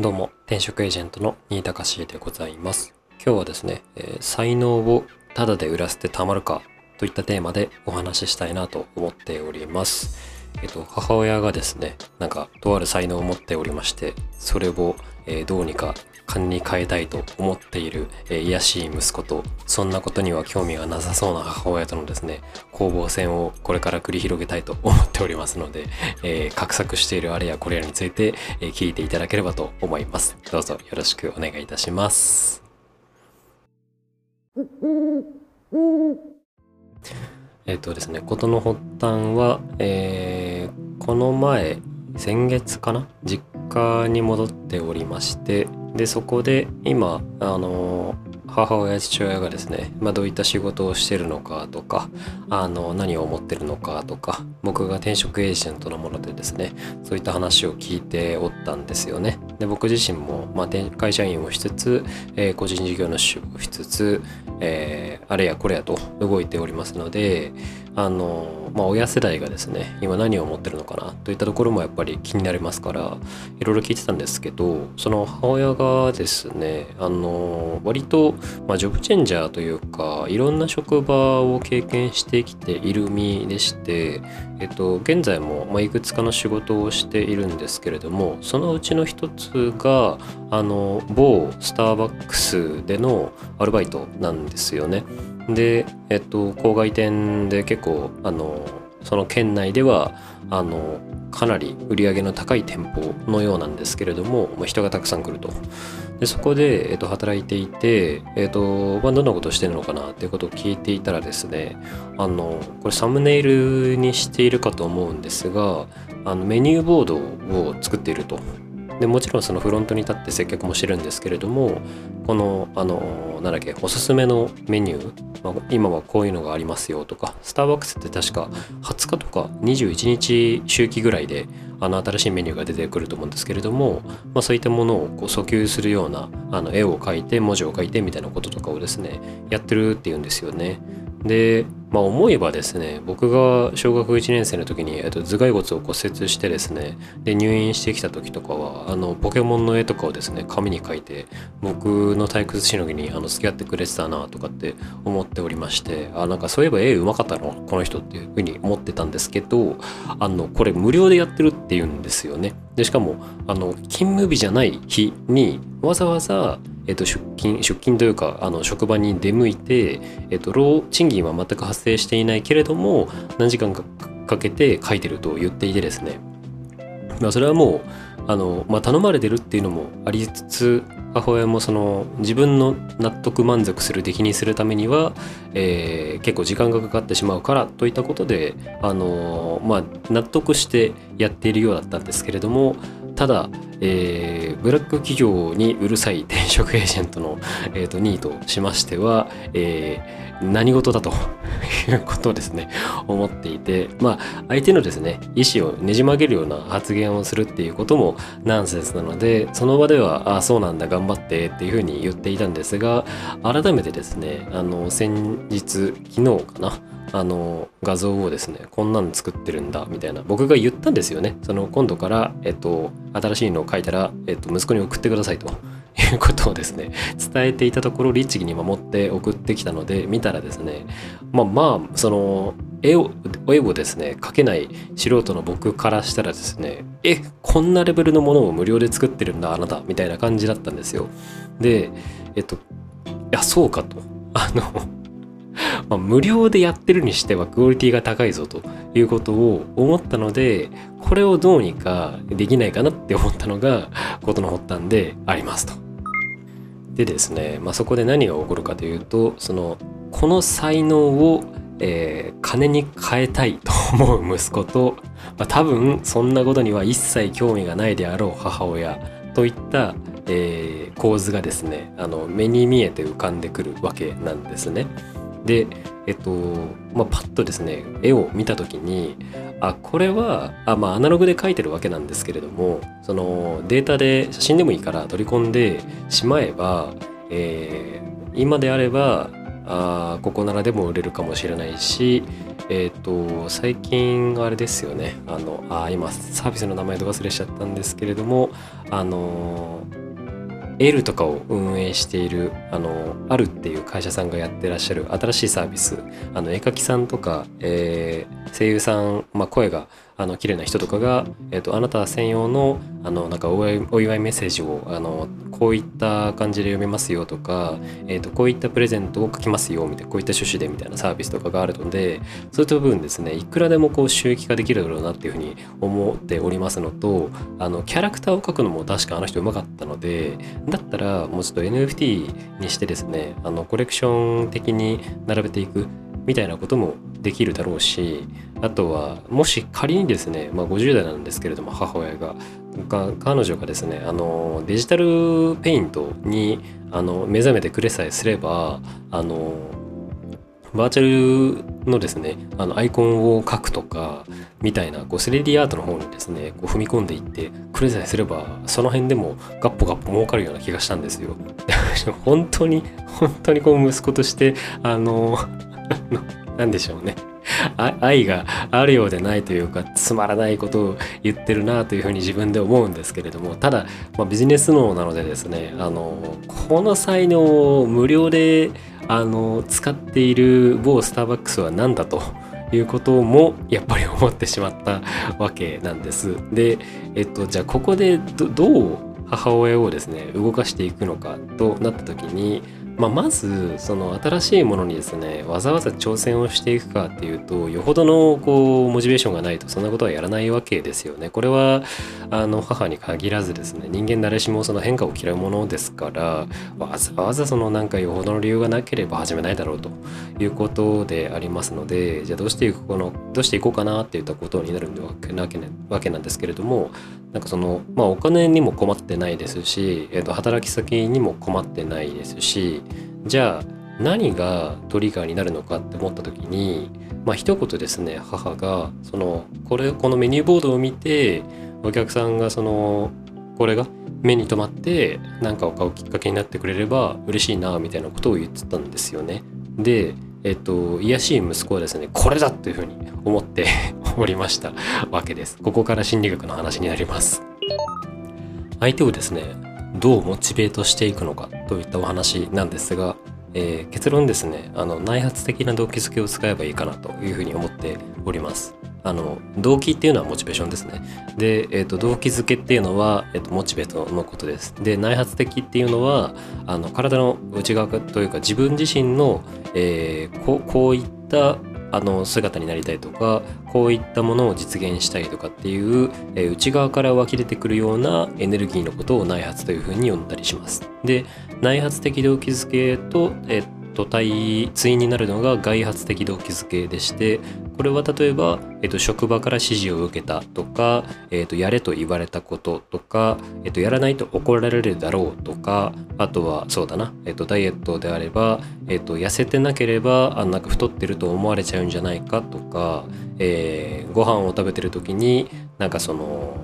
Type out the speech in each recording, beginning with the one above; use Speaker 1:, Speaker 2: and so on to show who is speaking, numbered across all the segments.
Speaker 1: どうも、転職エージェントの新高志でございます。今日はですね、えー才能をタダで売らせてたまるかといったテーマでお話ししたいなと思っております。えっと、母親がですね、なんか、とある才能を持っておりまして、それを、えーどうにか勘に変えたいと思っている、えー、卑しい息子と、そんなことには興味がなさそうな母親とのですね、攻防戦をこれから繰り広げたいと思っておりますので、えー、画策しているあれやこれらについて、えー聞いていただければと思います。どうぞよろしくお願いいたします。えっ、とですね、ことの発端は、えーこの前、先月かな？実家に戻っておりまして、で、そこで今、あの母親父親がですね、まあ、どういった仕事をしてるのかとかあの何を思ってるのかとか僕が転職エージェントのものでですねそういった話を聞いておったんですよね。で僕自身も、まあ、会社員をしつつ、えー個人事業主をしつつ、えーあれやこれやと動いておりますのであの、まあ、親世代がですね今何を思ってるのかなといったところもやっぱり気になりますからいろいろ聞いてたんですけどその母親がですねあの割と、まあ、ジョブチェンジャーというかいろんな職場を経験してきている身でして、えっと、現在も、まあ、いくつかの仕事をしているんですけれどもそのうちの一つがあの某スターバックスでのアルバイトなんですよね。で、えっと、郊外店で結構あのその県内ではあのかなり売り上げの高い店舗のようなんですけれども、まあ、人がたくさん来ると。でそこで、えっと、働いていて、えっとまあ、どんなことしてるのかなっていうことを聞いていたらですねあのこれサムネイルにしているかと思うんですがあのメニューボードを作っていると。でもちろんそのフロントに立って接客もしてるんですけれどもこのあのなんだっけおすすめのメニュー、まあ今はこういうのがありますよとかスターバックスって確か20日とか21日周期ぐらいであの新しいメニューが出てくると思うんですけれども、まあ、そういったものをこう訴求するようなあの絵を描いて文字を書いてみたいなこととかをですねやってるっていうんですよね。で、まあ、思えばですね僕が小学1年生の時に、えっと、頭蓋骨を骨折してですねで入院してきた時とかはあのポケモンの絵とかをですね紙に書いて僕の退屈しのぎにあの付き合ってくれてたなとかって思っておりましてあなんかそういえば絵うまかったの？この人っていうふうに思ってたんですけどあのこれ無料でやってるっていうんですよね。でしかもあの勤務日じゃない日にわざわざえっと、出勤出勤というかあの職場に出向いて、えっと、労賃金は全く発生していないけれども何時間かかけて書いてると言っていてですね、まあ、それはもうあの、まあ、頼まれてるっていうのもありつつ母親もその自分の納得満足する出来にするためには、えー結構時間がかかってしまうからといったことであの、まあ、納得してやっているようだったんですけれどもただ、えーブラック企業にうるさい転職エージェントの、えーとニーとしましては、えー何事だということをですね。思っていてまあ相手のですね意思をねじ曲げるような発言をするっていうこともナンセンスなのでその場では「ああそうなんだ頑張って」っていうふうに言っていたんですが改めてですねあの先日昨日かなあの画像をですねこんなん作ってるんだみたいな僕が言ったんですよね。その今度から、えっと、新しいのを書いたら、えっと、息子に送ってくださいと。いうことをですね伝えていたところ律儀に守って送ってきたので見たらですねまあまあその絵を絵をですね描けない素人の僕からしたらですねえこんなレベルのものを無料で作ってるんだあなたみたいな感じだったんですよでえっといやそうかとあの まあ、無料でやってるにしてはクオリティが高いぞということを思ったのでこれをどうにかできないかなって思ったのがことの発端でありますと。でですね、まあ、そこで何が起こるかというとそのこの才能を、えー金に変えたいと思う息子と、まあ、多分そんなことには一切興味がないであろう母親といった、えー構図がですねあの目に見えて浮かんでくるわけなんですね。でえっとまあパッとですね絵を見た時にあこれはあまあアナログで描いてるわけなんですけれどもそのデータで写真でもいいから取り込んでしまえば、えー今であればあここならでも売れるかもしれないし、えっ、と最近あれですよね。あのあ今サービスの名前で忘れちゃったんですけれどもあの L とかを運営しているあのあるっていう会社さんがやってらっしゃる新しいサービスあの絵描きさんとか、えー、声優さん、まあ、声があの綺麗な人とかが、えーと、あなた専用のあのなんかお祝いメッセージをあのこういった感じで読めますよとか、えーと、こういったプレゼントを書きますよみたいなこういった趣旨でみたいなサービスとかがあるのでそういった部分ですねいくらでもこう収益化できるだろうなっていうふうに思っておりますのとあのキャラクターを描くのも確かあの人うまかったのでだったらもうちょっと NFT にしてですねあのコレクション的に並べていくみたいなこともできるだろうしあとはもし仮にですね、まあ、50代なんですけれども母親が彼女がですねあのデジタルペイントにあの目覚めてくれさえすればあのバーチャルのですねあのアイコンを描くとかみたいなこう 3D アートの方にですねこう踏み込んでいってくれさえすればその辺でもガッポガッポ儲かるような気がしたんですよ。本当に本当にこう息子としてあの 何でしょうね愛があるようでないというかつまらないことを言ってるなというふうに自分で思うんですけれどもただ、まあ、ビジネス脳なのでですねあのこの才能を無料であの使っている某スターバックスは何だということもやっぱり思ってしまったわけなんです。で、えっと、じゃあここでどう母親をですね動かしていくのかとなった時にまあ、まずその新しいものにですねわざわざ挑戦をしていくかっていうとよほどのこうモチベーションがないとそんなことはやらないわけですよね。これはあの母に限らずですね人間誰しもその変化を嫌うものですからわざわざそのなんかよほどの理由がなければ始めないだろうということでありますのでじゃあどうしていくこのどうしていこうかなっていったことになるわけなわけなんですけれどもなんかそのまあお金にも困ってないですし、えー、と働き先にも困ってないですしじゃあ何がトリガーになるのかって思った時にまあ一言ですね母がそのこれこのメニューボードを見てお客さんがそのこれが目に留まって何かを買うきっかけになってくれれば嬉しいなみたいなことを言ってたんですよね。でえっと、癒しい息子はですね、これだというふうに思って おりましたわけです。ここから心理学の話になります。相手をですね、どうモチベートしていくのかといったお話なんですが、えー、結論ですねあの内発的な動機づけを使えばいいかなというふうに思っておりますあの動機っていうのはモチベーションですねで、えーと、動機づけっていうのは、えーと、モチベートのことですで内発的っていうのはあの体の内側というか自分自身の、えー、ここういったあの姿になりたいとかこういったものを実現したいとかっていう、えー、内側から湧き出てくるようなエネルギーのことを内発というふうに呼んだりします。で内発的動機づけと、えーと対対になるのが外発的動機づけでしてこれは例えば、えっと、職場から指示を受けたとか、えっと、やれと言われたこととか、えっと、やらないと怒られるだろうとかあとはそうだな、えっと、ダイエットであれば、えっと、痩せてなければあなんか太ってると思われちゃうんじゃないかとか、えー、ご飯を食べてる時になんかその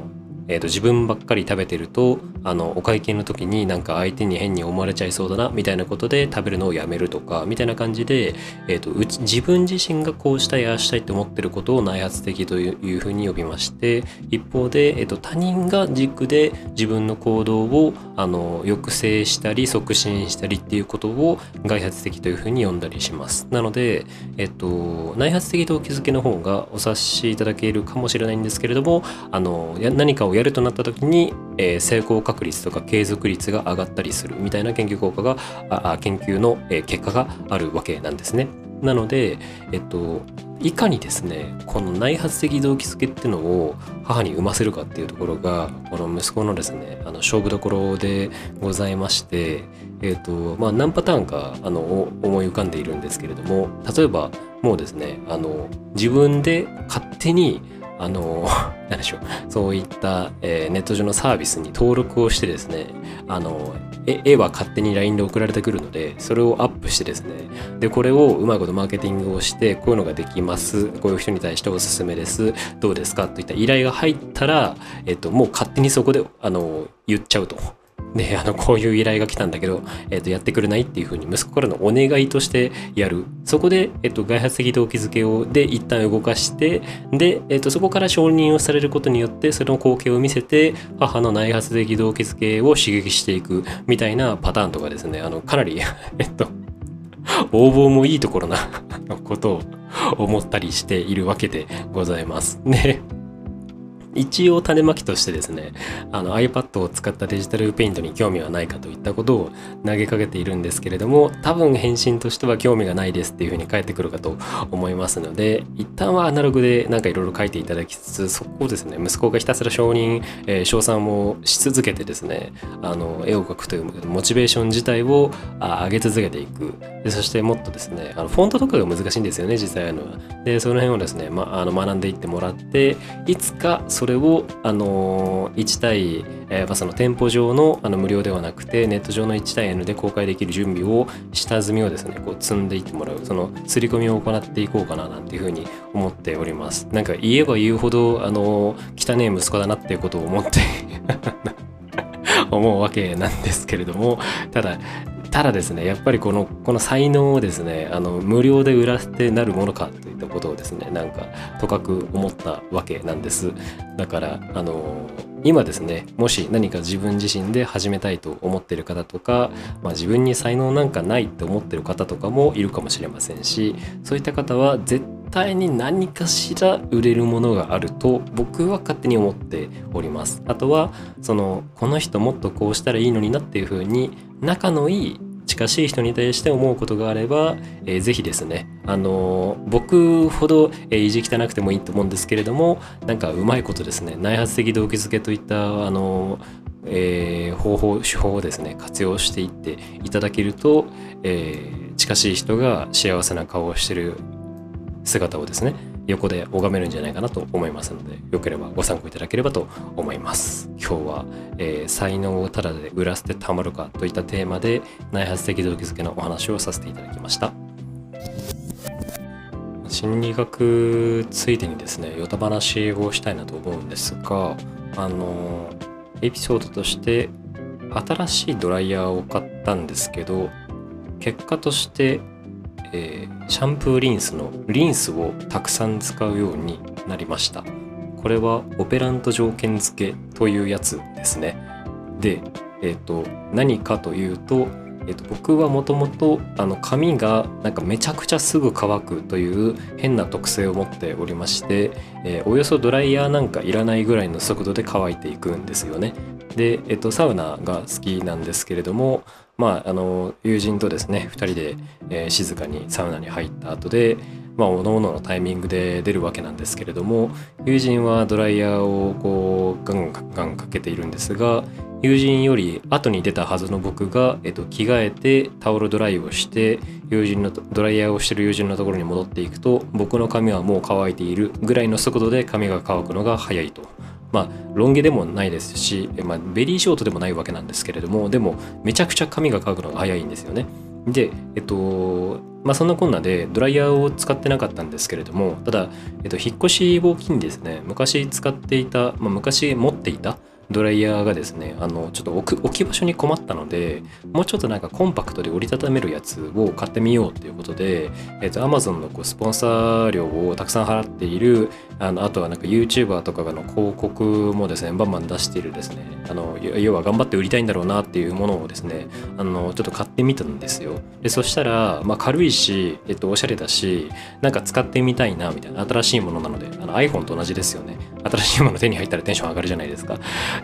Speaker 1: えーと、自分ばっかり食べてるとあのお会計の時になんか相手に変に思われちゃいそうだなみたいなことで食べるのをやめるとかみたいな感じで、えーと、うち自分自身がこうしたいああしたいって思ってることを内発的というふうに呼びまして一方で、えーと、他人が軸で自分の行動をあの抑制したり促進したりっていうことを外発的というふうに呼んだりします。なので、えっ、ー、と、内発的動機づけの方がお察しいただけるかもしれないんですけれどもあの何かをやるとなった時に、えー、成功確率とか継続率が上がったりするみたいな研究効果があ研究の、え、結果があるわけなんですね。なので、えっと、いかにですねこの内発的動機づけっていうのを母に生ませるかっていうところがこの息子のですねあの勝負どころでございまして、えっとまあ、何パターンかあの思い浮かんでいるんですけれども例えばもうですねあの自分で勝手にあの、何でしょう、そういった、えー、ネット上のサービスに登録をしてですね、あの、絵は勝手に LINE で送られてくるので、それをアップしてですね、で、これをうまいことマーケティングをして、こういうのができます、こういう人に対しておすすめです、どうですか？といった依頼が入ったら、えっと、もう勝手にそこで、あの、言っちゃうと。で、あの、こういう依頼が来たんだけど、えっ、と、やってくれないっていうふうに息子からのお願いとしてやる。そこで、えっ、と、外発的動機づけを、で、一旦動かして、で、えっ、と、そこから承認をされることによって、その光景を見せて、母の内発的動機づけを刺激していくみたいなパターンとかですね、あの、かなり えっと、応募もいいところなことを思ったりしているわけでございます。ね。一応種まきとしてですね、あの iPad を使ったデジタルペイントに興味はないかといったことを投げかけているんですけれども、多分返信としては興味がないですっていうふうに返ってくるかと思いますので、一旦はアナログでなんかいろいろ書いていただきつつ、そこをですね、息子がひたすら承認、えー、称賛をし続けてですね、あの絵を描くというモチベーション自体を上げ続けていく。でそしてもっとですね、あのフォントとかが難しいんですよね、実際のは。で、その辺をですね、ま、あの学んでいってもらって、いつかそそれを、あの1対、えー、その店舗上のあの無料ではなくてネット上の1対 N で公開できる準備を下積みをですねこう積んでいってもらうその刷り込みを行っていこうかななんていうふうに思っております。なんか言えば言うほどあの汚え息子だなっていうことを思って 思うわけなんですけれどもただただですねやっぱりこのこの才能をですねあの無料で売らせてなるものかといったことをですねなんかとかく思ったわけなんです。だからあの今ですねもし何か自分自身で始めたいと思ってる方とか、まあ、自分に才能なんかないって思ってる方とかもいるかもしれませんしそういった方は絶対に何かしら売れるものがあると僕は勝手に思っております。あとはそのこの人もっとこうしたらいいのになっていうふうに仲のいい近しい人に対して思うことがあれば、えー、ぜひですね、あのー、僕ほど、えー、意地汚くてもいいと思うんですけれども、なんかうまいことですね、内発的動機づけといった、あのえー、方法、手法をですね、活用していっていただけると、えー、近しい人が幸せな顔をしてる姿をですね、横で拝めるんじゃないかなと思いますので、よければご参考いただければと思います。今日は、えー、才能をただで売らせてたまるかといったテーマで内発的動機づけのお話をさせていただきました。心理学ついでにですね、ヨタ話をしたいなと思うんですが、あの、エピソードとして新しいドライヤーを買ったんですけど、結果としてえー、シャンプーリンスのリンスをたくさん使うようになりました。これはオペラント条件付けというやつですね。で、えーと、何かというと,、えーと、僕はもともと髪がなんかめちゃくちゃすぐ乾くという変な特性を持っておりまして、えー、およそドライヤーなんかいらないぐらいの速度で乾いていくんですよね。で、えっと、サウナが好きなんですけれどもまあ、あの友人とですね2人で、えー、静かにサウナに入った後でまあ各々のタイミングで出るわけなんですけれども友人はドライヤーをこうガンガンかけているんですが友人より後に出たはずの僕が、えっと、着替えてタオルドライをして友人のドライヤーをしてる友人のところに戻っていくと僕の髪はもう乾いているぐらいの速度で髪が乾くのが早いと。まあ、ロン毛でもないですし、まあ、ベリーショートでもないわけなんですけれども、でも、めちゃくちゃ髪が乾くのが早いんですよね。で、えっと、まあ、そんなこんなでドライヤーを使ってなかったんですけれども、ただ、えっと、引っ越しを機にですね、昔使っていた、まあ、昔持っていた、ドライヤーがですね、あの、ちょっと置く置き場所に困ったので、もうちょっとなんかコンパクトで折りたためるやつを買ってみようっていうことで、えっ、と、Amazon のこうスポンサー料をたくさん払っている、あの、あとはなんか YouTuber とかがの広告もですね、バンバン出しているですね、あの、要は頑張って売りたいんだろうなっていうものをですね、あの、ちょっと買ってみたんですよ。で、そしたら、まあ軽いし、えっと、おしゃれだし、なんか使ってみたいな、みたいな、新しいものなので、あの iPhone と同じですよね。新しいもの手に入ったらテンション上がるじゃないですか。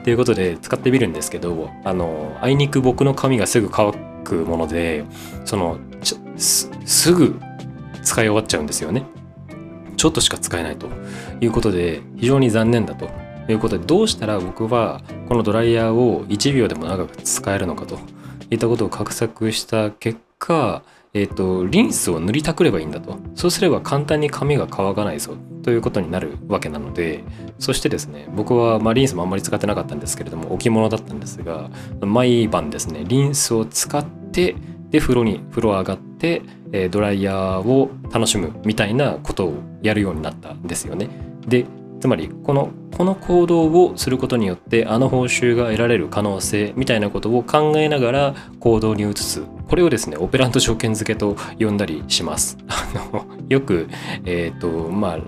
Speaker 1: ということで使ってみるんですけどあのあいにく僕の髪がすぐ乾くものでそのすぐ使い終わっちゃうんですよね。ちょっとしか使えないということで非常に残念だということでどうしたら僕はこのドライヤーを1秒でも長く使えるのかといったことを画策した結果え、ー、と、リンスを塗りたくればいいんだと。そうすれば簡単に髪が乾かないぞということになるわけなので、そしてですね、僕は、まあ、リンスもあんまり使ってなかったんですけれども、置物だったんですが、毎晩ですね、リンスを使って、で、風呂に、風呂上がって、えドライヤーを楽しむみたいなことをやるようになったんですよね。で、つまりこのこの行動をすることによってあの報酬が得られる可能性みたいなことを考えながら行動に移すこれをですねオペラント条件付けと呼んだりします よくえっ、ー、とまあ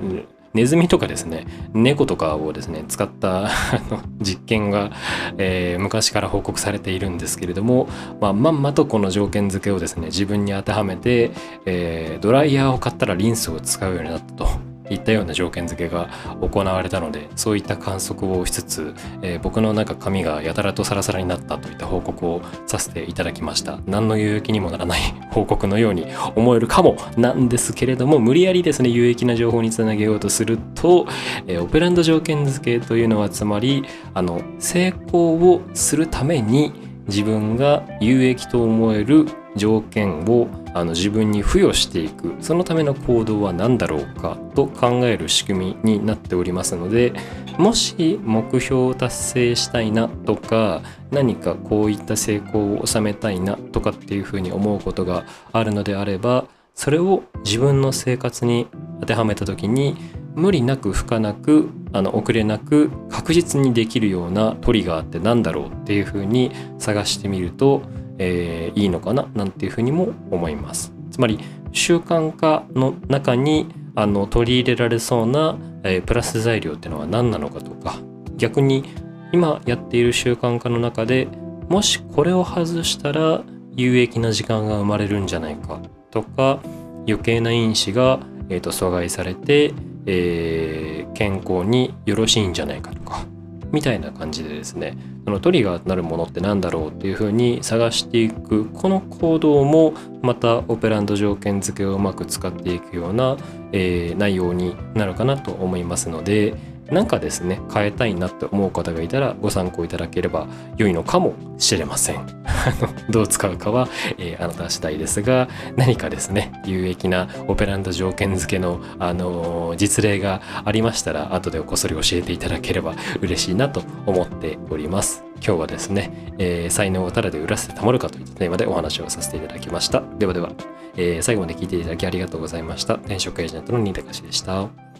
Speaker 1: ネズミとかですね猫とかをですね使った 実験が、えー、昔から報告されているんですけれども、まあ、まんまとこの条件付けをですね自分に当てはめて、えー、ドライヤーを買ったらリンスを使うようになったと。いったような条件付けが行われたのでそういった観測をしつつ、えー、僕のなんか髪がやたらとサラサラになったといった報告をさせていただきました。何の有益にもならない報告のように思えるかもなんですけれども無理やりですね有益な情報につなげようとすると、えー、オペランド条件付けというのはつまりあの成功をするために自分が有益と思える条件をあの自分に付与していく。そのための行動は何だろうかと考える仕組みになっておりますのでもし目標を達成したいなとか何かこういった成功を収めたいなとかっていうふうに思うことがあるのであればそれを自分の生活に当てはめた時に無理なく不可なくあの遅れなく確実にできるようなトリガーって何だろうっていうふうに探してみるとえー、いいのかな？なんていうふうにも思います。つまり習慣化の中にあの取り入れられそうな、えー、プラス材料っていうのは何なのかとか。逆に今やっている習慣化の中でもしこれを外したら有益な時間が生まれるんじゃないかとか余計な因子が、えーと、阻害されて、えー、健康によろしいんじゃないかとか。みたいな感じでですねそのトリガーとなるものって何だろうっていうふうに探していくこの行動もまたオペランド条件付けをうまく使っていくような、えー、内容になるかなと思いますのでなんかですね変えたいなって思う方がいたらご参考いただければ良いのかもしれません。どう使うかは、えー、あなた次第ですが何かですね有益なオペランド条件付けの、あのー、実例がありましたら後でこっそり教えていただければ嬉しいなと思っております。今日はですね、えー、才能をただで売らせてたまるかといったテーマでお話をさせていただきました。ではでは、え最後まで聞いていただきありがとうございました。転職エージェントの新高でした。